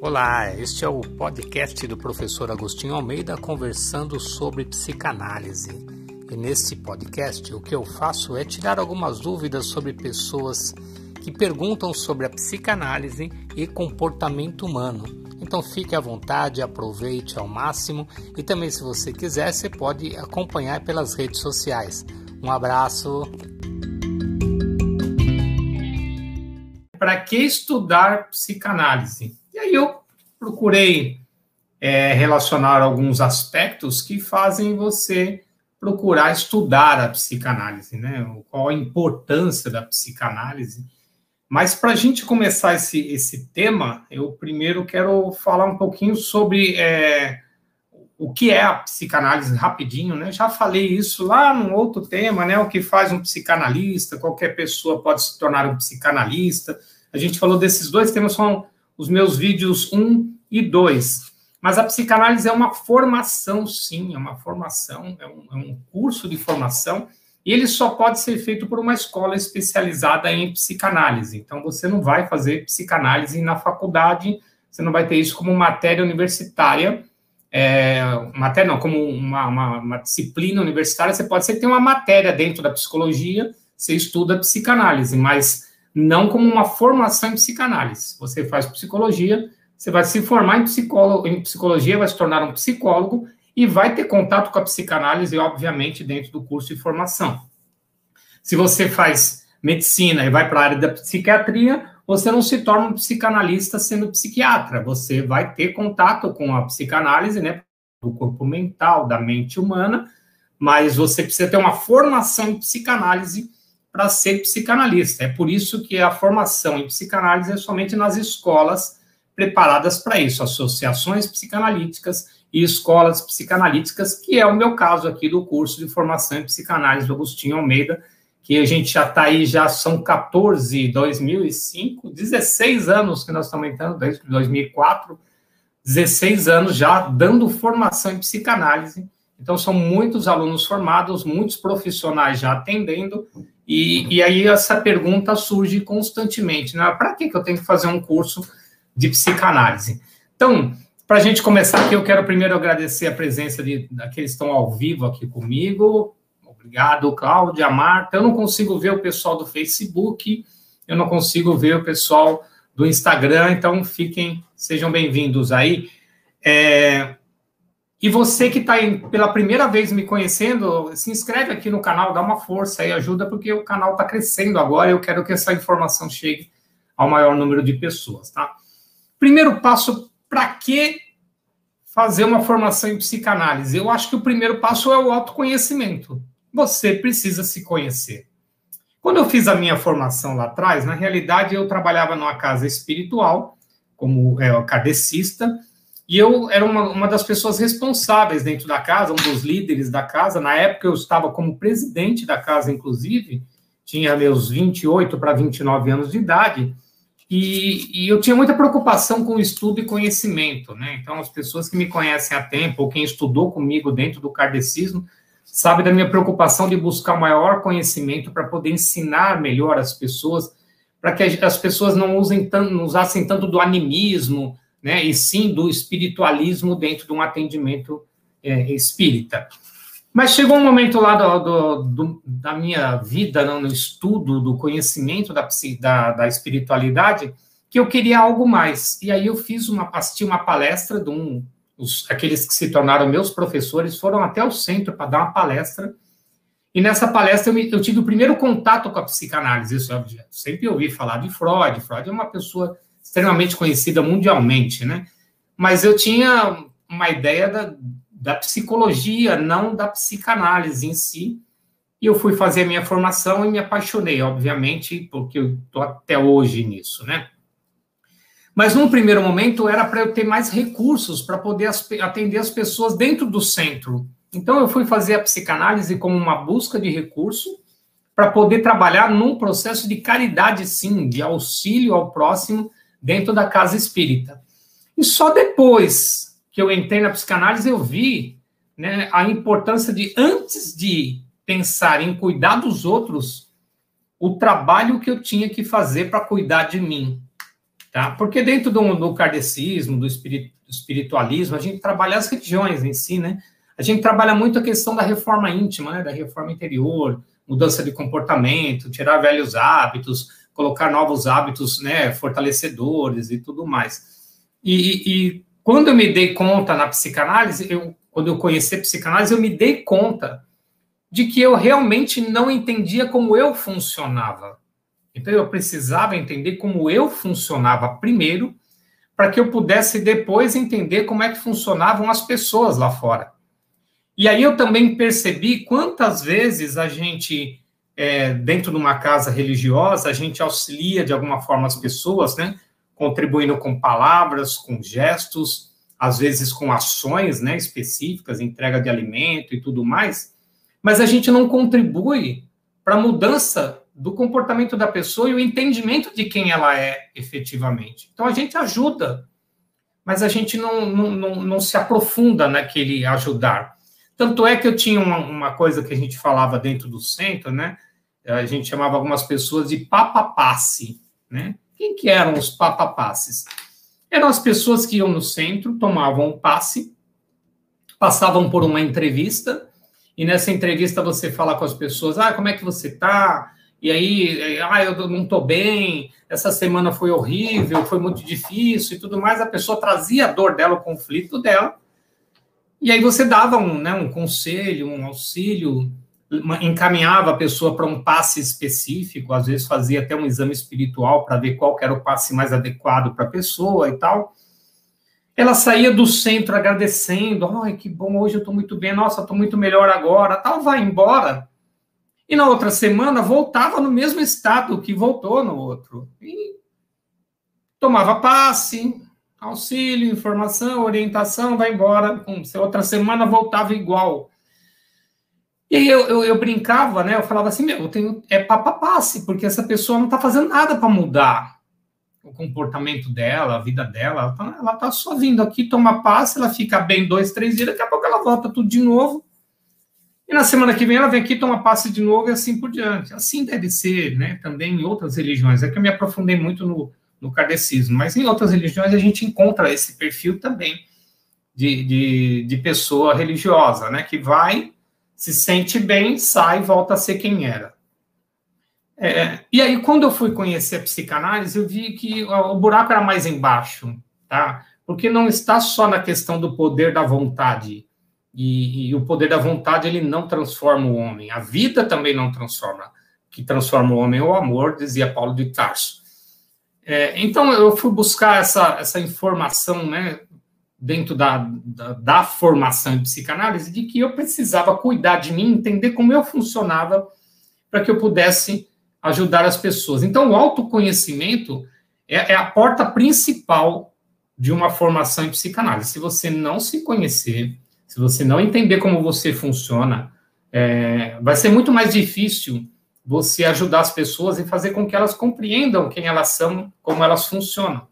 Olá, este é o podcast do professor Agostinho Almeida conversando sobre psicanálise. E neste podcast o que eu faço é tirar algumas dúvidas sobre pessoas que perguntam sobre a psicanálise e comportamento humano. Então fique à vontade, aproveite ao máximo e também se você quiser você pode acompanhar pelas redes sociais. Um abraço. Para que estudar psicanálise? E aí eu procurei é, relacionar alguns aspectos que fazem você procurar estudar a psicanálise, né? Qual a importância da psicanálise. Mas para a gente começar esse, esse tema, eu primeiro quero falar um pouquinho sobre é, o que é a psicanálise rapidinho, né? Já falei isso lá num outro tema, né? O que faz um psicanalista, qualquer pessoa pode se tornar um psicanalista. A gente falou desses dois temas, são os meus vídeos 1 e 2. Mas a psicanálise é uma formação, sim, é uma formação, é um, é um curso de formação, e ele só pode ser feito por uma escola especializada em psicanálise. Então, você não vai fazer psicanálise na faculdade, você não vai ter isso como matéria universitária, é, matéria não, como uma, uma, uma, disciplina universitária, você pode ser ter uma matéria dentro da psicologia, você estuda psicanálise, mas não como uma formação em psicanálise. Você faz psicologia, você vai se formar em, psicólogo, em psicologia, vai se tornar um psicólogo e vai ter contato com a psicanálise, obviamente, dentro do curso de formação. Se você faz medicina e vai para a área da psiquiatria, você não se torna um psicanalista sendo psiquiatra. Você vai ter contato com a psicanálise, né, do corpo mental, da mente humana, mas você precisa ter uma formação em psicanálise para ser psicanalista. É por isso que a formação em psicanálise é somente nas escolas preparadas para isso, associações psicanalíticas e escolas psicanalíticas, que é o meu caso aqui do curso de formação em psicanálise do Agostinho Almeida, que a gente já está aí, já são 14, 2005, 16 anos que nós estamos entrando, desde 2004, 16 anos já dando formação em psicanálise. Então, são muitos alunos formados, muitos profissionais já atendendo, e, e aí essa pergunta surge constantemente, né? Para que, que eu tenho que fazer um curso de psicanálise? Então, para a gente começar aqui, eu quero primeiro agradecer a presença de daqueles que estão ao vivo aqui comigo. Obrigado, Cláudia, Marta. Eu não consigo ver o pessoal do Facebook, eu não consigo ver o pessoal do Instagram, então fiquem, sejam bem-vindos aí. É, e você que está pela primeira vez me conhecendo, se inscreve aqui no canal, dá uma força aí, ajuda, porque o canal está crescendo agora. Eu quero que essa informação chegue ao maior número de pessoas, tá? Primeiro passo, para que fazer uma formação em psicanálise? Eu acho que o primeiro passo é o autoconhecimento. Você precisa se conhecer. Quando eu fiz a minha formação lá atrás, na realidade eu trabalhava numa casa espiritual, como é, kardecista, e eu era uma, uma das pessoas responsáveis dentro da casa, um dos líderes da casa. Na época, eu estava como presidente da casa, inclusive, tinha meus 28 para 29 anos de idade, e, e, eu tinha muita preocupação com estudo e conhecimento. Né? Então, as pessoas que me conhecem há tempo, ou quem estudou comigo dentro do kardecismo, sabe da minha preocupação de buscar maior conhecimento para poder ensinar melhor as pessoas, para que as pessoas não usem tanto, não usassem tanto do animismo, né, e sim do espiritualismo dentro de um atendimento é, espírita. Mas chegou um momento lá do, do, do, da minha vida, no estudo do conhecimento da, da, da, espiritualidade, que eu queria algo mais. E aí eu fiz uma, assisti uma palestra de um, os, aqueles que se tornaram meus professores foram até o centro para dar uma palestra. E nessa palestra eu, me, eu, tive o primeiro contato com a psicanálise. Isso eu sempre ouvi falar de Freud. Freud é uma pessoa extremamente conhecida mundialmente, né? Mas eu tinha uma ideia da, da psicologia, não da psicanálise em si. E eu fui fazer a minha formação e me apaixonei, obviamente, porque eu estou até hoje nisso, né? Mas num primeiro momento era para eu ter mais recursos para poder atender as pessoas dentro do centro. Então eu fui fazer a psicanálise como uma busca de recurso para poder trabalhar num processo de caridade, sim, de auxílio ao próximo dentro da casa espírita. E só depois que eu entrei na psicanálise eu vi né, a importância de, antes de pensar em cuidar dos outros, o trabalho que eu tinha que fazer para cuidar de mim. Tá? Porque dentro do, do kardecismo, do espiritualismo, a gente trabalha as religiões em si, né? A gente trabalha muito a questão da reforma íntima, né? da reforma interior, mudança de comportamento, tirar velhos hábitos, colocar novos hábitos né, fortalecedores e tudo mais. E, e, quando eu me dei conta na psicanálise, eu, quando eu conheci a psicanálise, eu me dei conta de que eu realmente não entendia como eu funcionava. Então eu precisava entender como eu funcionava primeiro, para que eu pudesse depois entender como é que funcionavam as pessoas lá fora. E aí eu também percebi quantas vezes a gente, é, dentro de uma casa religiosa, a gente auxilia de alguma forma as pessoas, né? Contribuindo com palavras, com gestos, às vezes com ações né, específicas, entrega de alimento e tudo mais, mas a gente não contribui para a mudança do comportamento da pessoa e o entendimento de quem ela é efetivamente. Então a gente ajuda, mas a gente não, não, não, não se aprofunda naquele ajudar. Tanto é que eu tinha uma, uma, coisa que a gente falava dentro do centro, né? A gente chamava algumas pessoas de papapasse, né? Quem que eram os papapasses? Eram as pessoas que iam no centro, tomavam um passe, passavam por uma entrevista, e nessa entrevista você fala com as pessoas, ah, como é que você está? e aí, ah, eu não estou bem, essa semana foi horrível, foi muito difícil e tudo mais, a pessoa trazia a dor dela, o conflito dela, e aí você dava um, né, um conselho, um auxílio, encaminhava a pessoa para um passe específico, às vezes fazia até um exame espiritual para ver qual era o passe mais adequado para a pessoa e tal. Ela saía do centro agradecendo, ai, que bom, hoje eu estou muito bem, nossa, estou muito melhor agora, tal, vai embora e na outra semana voltava no mesmo estado que voltou no outro. E tomava passe, auxílio, informação, orientação, vai embora. Se outra semana voltava igual. E aí eu, eu, eu, brincava, né? Eu falava assim, meu, eu tenho, é passe, porque essa pessoa não está fazendo nada para mudar o comportamento dela, a vida dela. Ela está tá só vindo aqui, toma passe, ela fica bem dois, três dias, daqui a pouco ela volta tudo de novo e na semana que vem ela vem aqui, toma passe de novo e assim por diante. Assim deve ser, né? Também em outras religiões. É que eu me aprofundei muito no, no kardecismo, mas em outras religiões a gente encontra esse perfil também de, de, de pessoa religiosa, né? Que vai, se sente bem, sai, volta a ser quem era. É, e aí, quando eu fui conhecer a psicanálise, eu vi que o buraco era mais embaixo, tá? Porque não está só na questão do poder da vontade, e, e, o poder da vontade ele não transforma o homem. A vida também não transforma. Que transforma o homem é o amor, dizia Paulo de Tarso. É, então eu fui buscar essa, essa informação, né, dentro da, da, da, formação em psicanálise, de que eu precisava cuidar de mim, entender como eu funcionava, para que eu pudesse ajudar as pessoas. Então, o autoconhecimento é, é a porta principal de uma formação em psicanálise. Se você não se conhecer, se você não entender como você funciona, é, vai ser muito mais difícil você ajudar as pessoas e fazer com que elas compreendam quem elas são, como elas funcionam.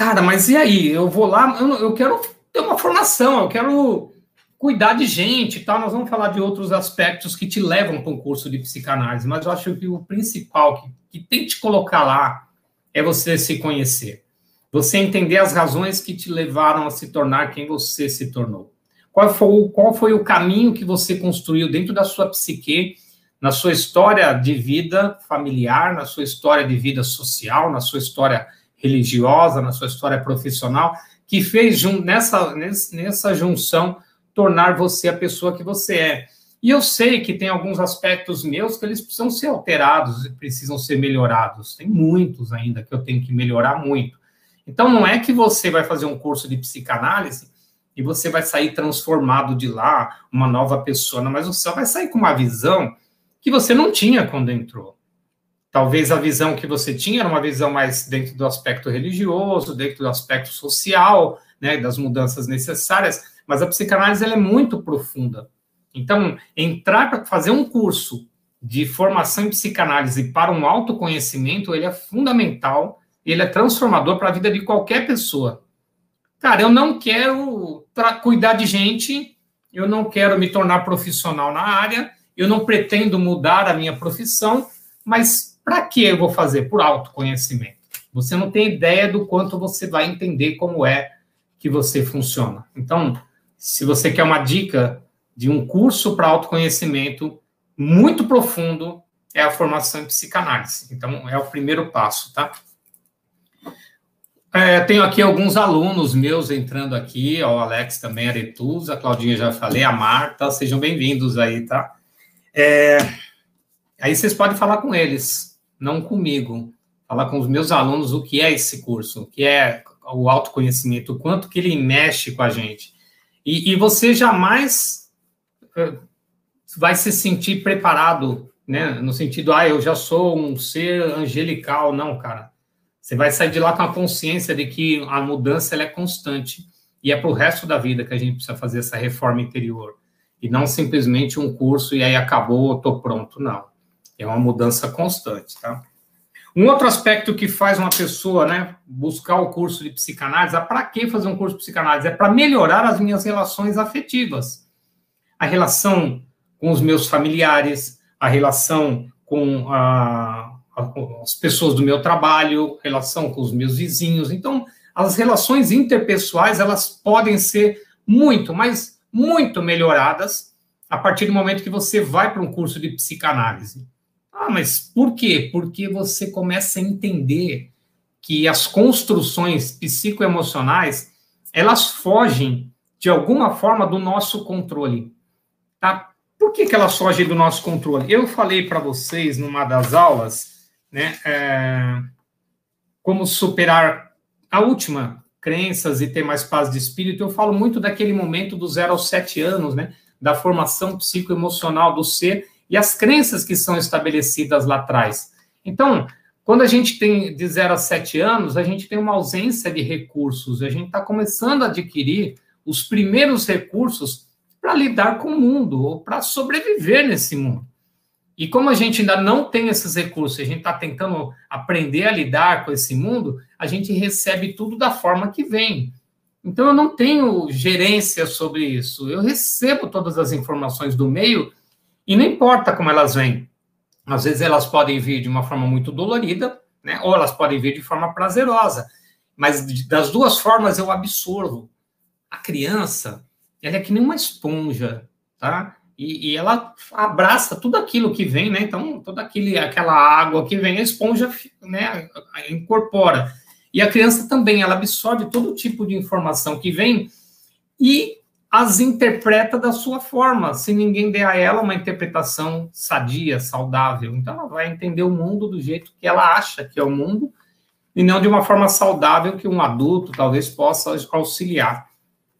Cara, mas e aí? Eu vou lá, eu, eu quero ter uma formação, eu quero cuidar de gente e tal. Nós vamos falar de outros aspectos que te levam para um curso de psicanálise, mas eu acho que o principal que, que tem que te colocar lá é você se conhecer. Você entender as razões que te levaram a se tornar quem você se tornou. Qual foi, qual foi o caminho que você construiu dentro da sua psique, na sua história de vida familiar, na sua história de vida social, na sua história religiosa, na sua história profissional, que fez nessa, nessa junção tornar você a pessoa que você é. E eu sei que tem alguns aspectos meus que eles precisam ser alterados, precisam ser melhorados. Tem muitos ainda que eu tenho que melhorar muito. Então, não é que você vai fazer um curso de psicanálise e você vai sair transformado de lá, uma nova pessoa, mas você vai sair com uma visão que você não tinha quando entrou. Talvez a visão que você tinha era uma visão mais dentro do aspecto religioso, dentro do aspecto social, né, das mudanças necessárias, mas a psicanálise ela é muito profunda. Então, entrar para fazer um curso de formação em psicanálise para um autoconhecimento, ele é fundamental ele é transformador para a vida de qualquer pessoa. Cara, eu não quero cuidar de gente, eu não quero me tornar profissional na área, eu não pretendo mudar a minha profissão, mas Para que eu vou fazer? Por autoconhecimento. Você não tem ideia do quanto você vai entender como é que você funciona. Então, se você quer uma dica de um curso para autoconhecimento muito profundo, é a formação em psicanálise. Então, é o primeiro passo, tá? É, tenho aqui alguns alunos meus entrando aqui, o Alex também, Aretusa, a Claudinha já falei, a Marta, sejam bem-vindos aí, tá? É, aí vocês podem falar com eles, não comigo. Falar com os meus alunos o que é esse curso, o que é o autoconhecimento, o quanto que ele mexe com a gente. E, e você jamais é, vai se sentir preparado, né? No sentido, ah, eu já sou um ser angelical. Não, cara você vai sair de lá com a consciência de que a mudança é constante e é para o resto da vida que a gente precisa fazer essa reforma interior e não simplesmente um curso e aí acabou, estou pronto, não. É uma mudança constante, tá? Um outro aspecto que faz uma pessoa, né, buscar o curso de psicanálise, é para que fazer um curso de psicanálise? É para melhorar as minhas relações afetivas. A relação com os meus familiares, a relação com a, as pessoas do meu trabalho, relação com os meus vizinhos. Então, as relações interpessoais, elas podem ser muito, mas muito melhoradas a partir do momento que você vai para um curso de psicanálise. Ah, mas por quê? Porque você começa a entender que as construções psicoemocionais, elas fogem de alguma forma do nosso controle. Tá? Por que, que elas fogem do nosso controle? Eu falei para vocês numa das aulas né? É, como superar a última, crenças e ter mais paz de espírito, eu falo muito daquele momento do zero aos sete anos, né? Da formação psicoemocional do ser e as crenças que são estabelecidas lá atrás. Então, quando a gente tem de 0 a 7 anos, a gente tem uma ausência de recursos, a gente está começando a adquirir os primeiros recursos para lidar com o mundo, ou para sobreviver nesse mundo. E como a gente ainda não tem esses recursos, a gente está tentando aprender a lidar com esse mundo, a gente recebe tudo da forma que vem. Então eu não tenho gerência sobre isso. Eu recebo todas as informações do meio e não importa como elas vêm. Às vezes elas podem vir de uma forma muito dolorida, né? Ou elas podem vir de forma prazerosa. Mas das duas formas eu absorvo. A criança, ela é que nem uma esponja, tá? e, e, ela abraça tudo aquilo que vem, né? Então, toda aquele, aquela água que vem, a esponja né, incorpora. E a criança também, ela absorve todo tipo de informação que vem e as interpreta da sua forma, se ninguém der a ela uma interpretação sadia, saudável. Então, ela vai entender o mundo do jeito que ela acha que é o mundo e não de uma forma saudável que um adulto talvez possa auxiliar.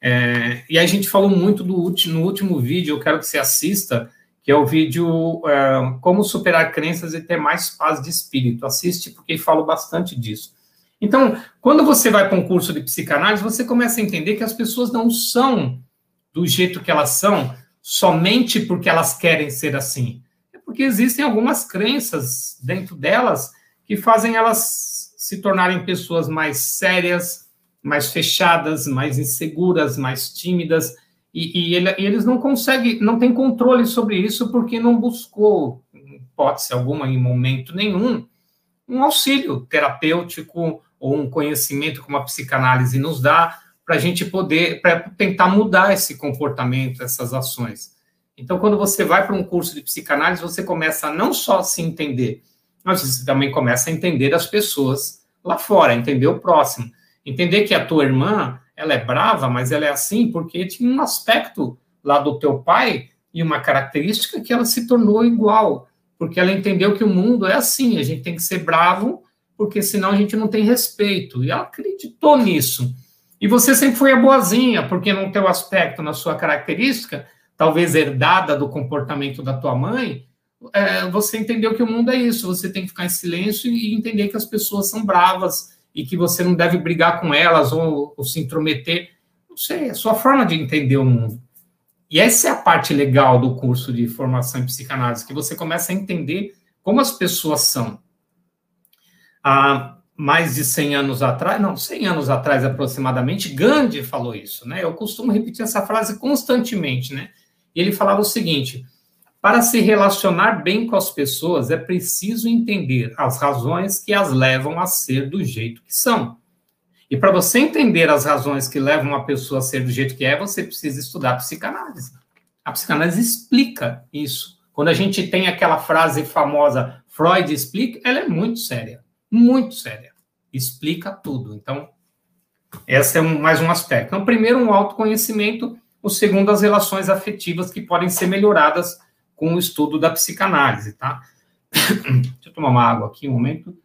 É, e a gente falou muito do último, no último vídeo, eu quero que você assista, que é o vídeo é, Como Superar Crenças e Ter Mais Paz de Espírito. Assiste, porque falo bastante disso. Então, quando você vai para um curso de psicanálise, você começa a entender que as pessoas não são do jeito que elas são somente porque elas querem ser assim. É porque existem algumas crenças dentro delas que fazem elas se tornarem pessoas mais sérias, mais fechadas, mais inseguras, mais tímidas, e, e, ele, e, eles não conseguem, não tem controle sobre isso porque não buscou, hipótese alguma, em momento nenhum, um auxílio terapêutico ou um conhecimento como a psicanálise nos dá para a gente poder, para tentar mudar esse comportamento, essas ações. Então, quando você vai para um curso de psicanálise, você começa a não só se entender, mas você também começa a entender as pessoas lá fora, entender o próximo. Entender que a tua irmã, ela é brava, mas ela é assim porque tinha um aspecto lá do teu pai e uma característica que ela se tornou igual, porque ela entendeu que o mundo é assim, a gente tem que ser bravo, porque senão a gente não tem respeito. E ela acreditou nisso. E você sempre foi a boazinha, porque no teu aspecto, na sua característica, talvez herdada do comportamento da tua mãe, é, você entendeu que o mundo é isso, você tem que ficar em silêncio e entender que as pessoas são bravas e que você não deve brigar com elas ou, ou se intrometer. Não sei, é a sua forma de entender o mundo. E essa é a parte legal do curso de formação em psicanálise, que você começa a entender como as pessoas são. Há mais de 100 anos atrás, não, 100 anos atrás aproximadamente, Gandhi falou isso, né? Eu costumo repetir essa frase constantemente, né? E ele falava o seguinte: Para se relacionar bem com as pessoas, é preciso entender as razões que as levam a ser do jeito que são. E para você entender as razões que levam uma pessoa a ser do jeito que é, você precisa estudar psicanálise. A psicanálise explica isso. Quando a gente tem aquela frase famosa, Freud explica, ela é muito séria. Muito séria. Explica tudo. Então, esse é um, mais um aspecto. Então, primeiro, um autoconhecimento. O segundo, as relações afetivas que podem ser melhoradas com o estudo da psicanálise, tá? Deixa eu tomar uma água aqui um momento.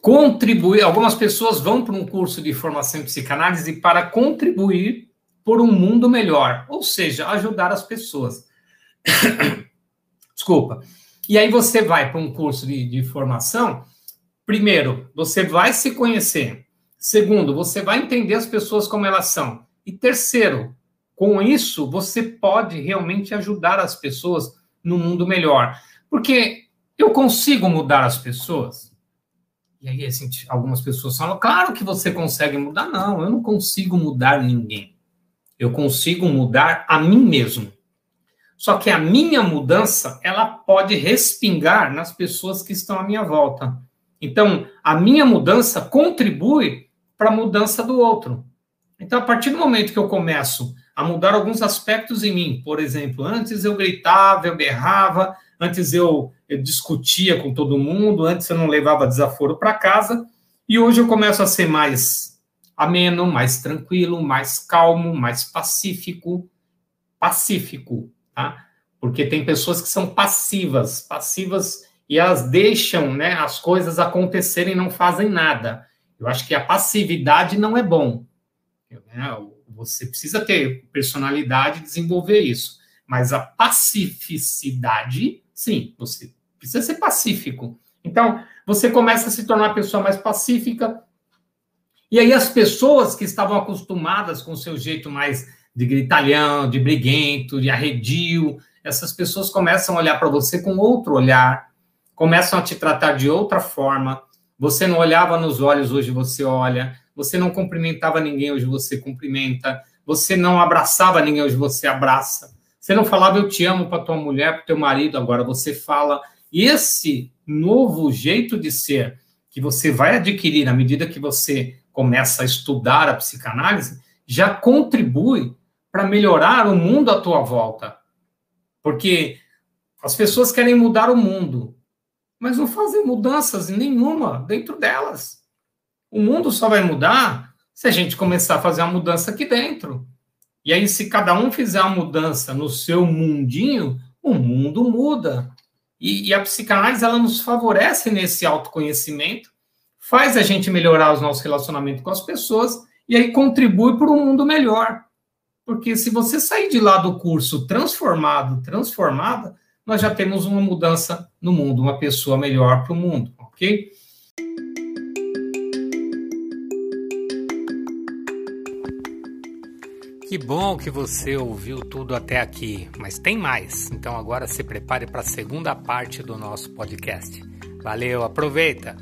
Contribuir, algumas pessoas vão para um curso de formação em psicanálise para contribuir por um mundo melhor, ou seja, ajudar as pessoas. Desculpa. E aí você vai para um curso de, de formação, primeiro, você vai se conhecer. Segundo, você vai entender as pessoas como elas são. E terceiro, com isso, você pode realmente ajudar as pessoas no mundo melhor. Porque eu consigo mudar as pessoas. E aí, assim, algumas pessoas falam, claro que você consegue mudar. Não, eu não consigo mudar ninguém. Eu consigo mudar a mim mesmo. Só que a minha mudança, ela pode respingar nas pessoas que estão à minha volta. Então, a minha mudança contribui para a mudança do outro. Então, a partir do momento que eu começo a mudar alguns aspectos em mim. Por exemplo, antes eu gritava, eu berrava, antes eu, eu discutia com todo mundo, antes eu não levava desaforo para casa, e hoje eu começo a ser mais ameno, mais tranquilo, mais calmo, mais pacífico. Pacífico, tá? Porque tem pessoas que são passivas, passivas e elas deixam né, as coisas acontecerem e não fazem nada. Eu acho que a passividade não é bom. Né? Você precisa ter personalidade e desenvolver isso. Mas a pacificidade, sim, você precisa ser pacífico. Então, você começa a se tornar uma pessoa mais pacífica. E aí, as pessoas que estavam acostumadas com o seu jeito mais de gritalhão, de briguento, de arredio, essas pessoas começam a olhar para você com outro olhar, começam a te tratar de outra forma. Você não olhava nos olhos, hoje você olha. Você não cumprimentava ninguém, hoje você cumprimenta. Você não abraçava ninguém, hoje você abraça. Você não falava eu te amo para tua mulher, para teu marido, agora você fala. E esse novo jeito de ser que você vai adquirir à medida que você começa a estudar a psicanálise, já contribui para melhorar o mundo à tua volta. Porque as pessoas querem mudar o mundo, mas não fazem mudanças nenhuma dentro delas. O mundo só vai mudar se a gente começar a fazer uma mudança aqui dentro. E aí, se cada um fizer uma mudança no seu mundinho, o mundo muda. E, e a psicanálise ela nos favorece nesse autoconhecimento, faz a gente melhorar os nossos relacionamentos com as pessoas e aí contribui para um mundo melhor. Porque se você sair de lá do curso transformado, transformada, nós já temos uma mudança no mundo, uma pessoa melhor para o mundo, ok? Que bom que você ouviu tudo até aqui, mas tem mais. Então agora se prepare para a segunda parte do nosso podcast. Valeu, aproveita!